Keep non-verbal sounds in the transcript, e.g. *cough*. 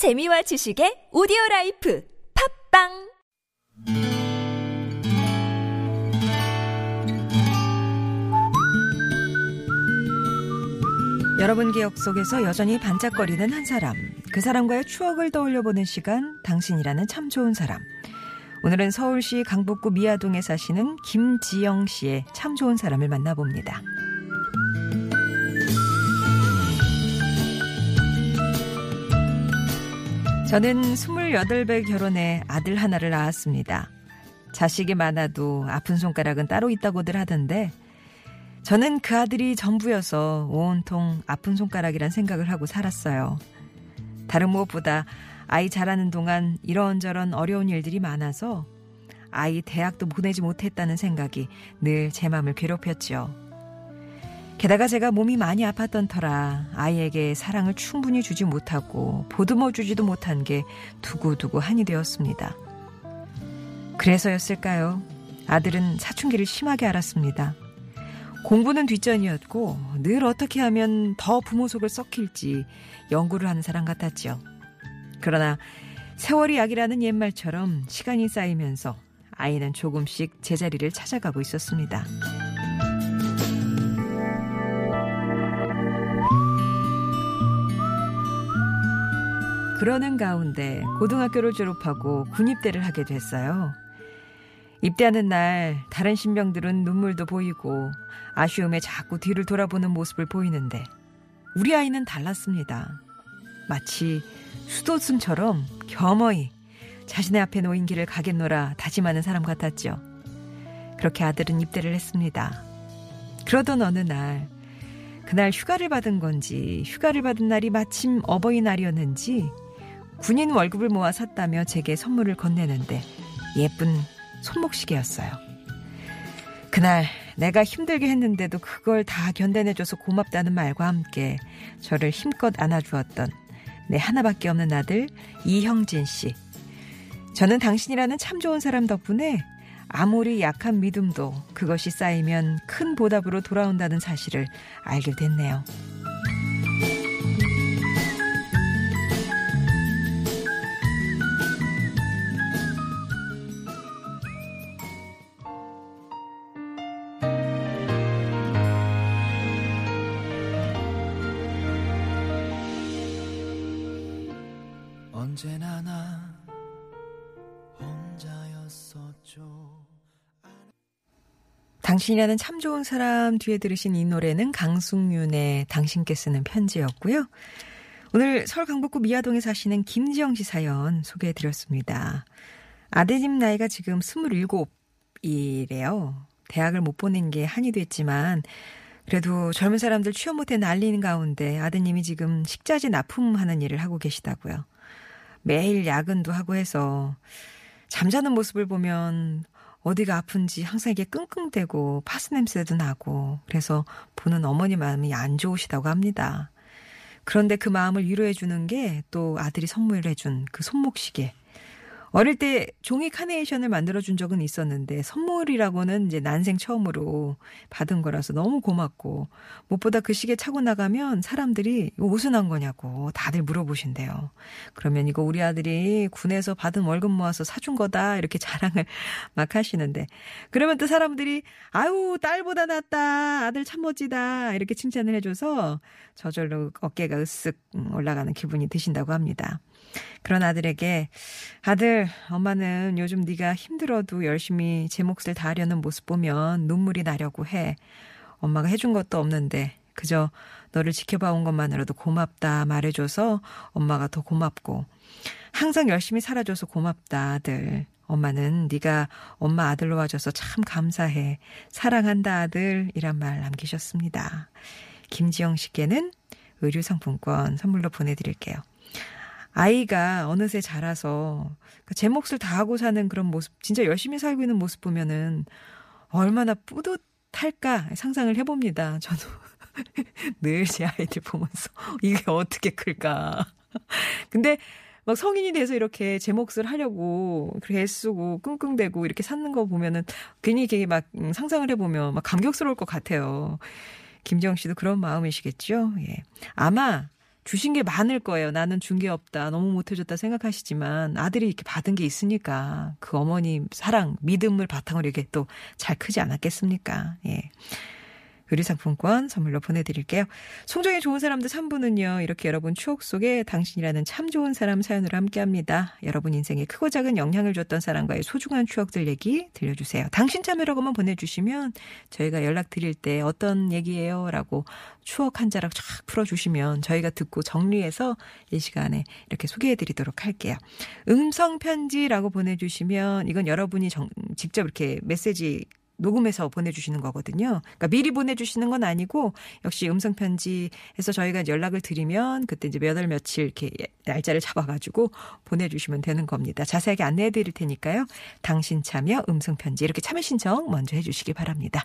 재미와 지식의 오디오 life 팟빵 여러분 기억 속에서 여전히 반짝거리는 한 사람. 그 사람과의 추억을 떠올려 보는 시간, 당신이라는 참 좋은 사람. 오늘은 서울시 강북구 미아동에 사시는 김지영 씨의 참 좋은 사람을 만나봅니다. 저는 28배 결혼해 아들 하나를 낳았습니다. 자식이 많아도 아픈 손가락은 따로 있다고들 하던데 저는 그 아들이 전부여서 온통 아픈 손가락이란 생각을 하고 살았어요. 다른 무엇보다 아이 자라는 동안 이런저런 어려운 일들이 많아서 아이 대학도 보내지 못했다는 생각이 늘 제 마음을 괴롭혔죠. 게다가 제가 몸이 많이 아팠던 터라 아이에게 사랑을 충분히 주지 못하고 보듬어 주지도 못한 게 두고두고 한이 되었습니다. 그래서였을까요? 아들은 사춘기를 심하게 앓았습니다. 공부는 뒷전이었고 늘 어떻게 하면 더 부모 속을 썩힐지 연구를 하는 사람 같았죠. 그러나 세월이 약이라는 옛말처럼 시간이 쌓이면서 아이는 조금씩 제자리를 찾아가고 있었습니다. 그러는 가운데 고등학교를 졸업하고 군입대를 하게 됐어요. 입대하는 날 다른 신병들은 눈물도 보이고 아쉬움에 자꾸 뒤를 돌아보는 모습을 보이는데 우리 아이는 달랐습니다. 마치 수도승처럼 겸허히 자신의 앞에 놓인 길을 가겠노라 다짐하는 사람 같았죠. 그렇게 아들은 입대를 했습니다. 그러던 어느 날 그날 휴가를 받은 건지 휴가를 받은 날이 마침 어버이날이었는지 군인 월급을 모아 샀다며 제게 선물을 건네는데 예쁜 손목시계였어요. 그날 내가 힘들게 했는데도 그걸 다 견뎌내줘서 고맙다는 말과 함께 저를 힘껏 안아주었던 내 하나밖에 없는 아들 이형진 씨. 저는 당신이라는 참 좋은 사람 덕분에 아무리 약한 믿음도 그것이 쌓이면 큰 보답으로 돌아온다는 사실을 알게 됐네요. 언제나 나 혼자였었죠. 당신이라는 참 좋은 사람 뒤에 들으신 이 노래는 강승윤의 당신께 쓰는 편지였고요. 오늘 서울 강북구 미아동에 사시는 김지영 씨 사연 소개해 드렸습니다. 아드님 나이가 지금 27이래요. 대학을 못 보낸 게 한이 됐지만 그래도 젊은 사람들 취업 못해 난리는 가운데 아드님이 지금 식자재 납품하는 일을 하고 계시다고요. 매일 야근도 하고 해서 잠자는 모습을 보면 어디가 아픈지 항상 이게 끙끙대고 파스 냄새도 나고 그래서 보는 어머니 마음이 안 좋으시다고 합니다. 그런데 그 마음을 위로해 주는 게 또 아들이 선물해 준 그 손목시계. 어릴 때 종이 카네이션을 만들어 준 적은 있었는데 선물이라고는 이제 난생 처음으로 받은 거라서 너무 고맙고 무엇보다 그 시계 차고 나가면 사람들이 이거 한 거냐고 다들 물어보신대요. 그러면 이거 우리 아들이 군에서 받은 월급 모아서 사준 거다 이렇게 *laughs* 자랑을 막 하시는데 그러면 또 사람들이 아유 딸보다 낫다 아들 참 멋지다 이렇게 칭찬을 해줘서 저절로 어깨가 으쓱 올라가는 기분이 드신다고 합니다. 그런 아들에게 아들 엄마는 요즘 네가 힘들어도 열심히 제 몫을 다하려는 모습 보면 눈물이 나려고 해. 엄마가 해준 것도 없는데 그저 너를 지켜봐온 것만으로도 고맙다 말해줘서 엄마가 더 고맙고 항상 열심히 살아줘서 고맙다 아들. 엄마는 네가 엄마 아들로 와줘서 참 감사해. 사랑한다 아들 이란 말 남기셨습니다. 김지영 씨께는 의류 상품권 선물로 보내드릴게요. 아이가 어느새 자라서 그제 몫을 다하고 사는 그런 모습, 진짜 열심히 살고 있는 모습 보면은 얼마나 뿌듯할까 상상을 해봅니다. 저도 *laughs* 늘 제 아이들 보면서 *laughs* 이게 어떻게 클까. 근데 막 성인이 돼서 이렇게 제 몫을 하려고 그렇게 애쓰고 끙끙대고 이렇게 사는 거 보면은 괜히 이렇게 막 상상을 해보면 막 감격스러울 것 같아요. 김지영 씨도 그런 마음이시겠죠? 예. 아마 주신 게 많을 거예요. 나는 준 게 없다. 너무 못해줬다 생각하시지만 아들이 이렇게 받은 게 있으니까 그 어머니 사랑, 믿음을 바탕으로 이렇게 또 잘 크지 않았겠습니까? 예. 의류상품권 선물로 보내드릴게요. 송정의 좋은 사람들 3부는요. 이렇게 여러분 추억 속에 당신이라는 참 좋은 사람 사연으로 함께합니다. 여러분 인생에 크고 작은 영향을 줬던 사람과의 소중한 추억들 얘기 들려주세요. 당신 참여라고만 보내주시면 저희가 연락드릴 때 어떤 얘기예요? 라고 추억 한 자락 쫙 풀어주시면 저희가 듣고 정리해서 이 시간에 이렇게 소개해드리도록 할게요. 음성편지라고 보내주시면 이건 여러분이 정, 직접 이렇게 메시지 녹음해서 보내주시는 거거든요. 그러니까 미리 보내주시는 건 아니고 역시 음성 편지에서 저희가 연락을 드리면 그때 이제 몇 월 며칠 이렇게 날짜를 잡아가지고 보내주시면 되는 겁니다. 자세하게 안내해 드릴 테니까요. 당신 참여 음성 편지 이렇게 참여 신청 먼저 해주시기 바랍니다.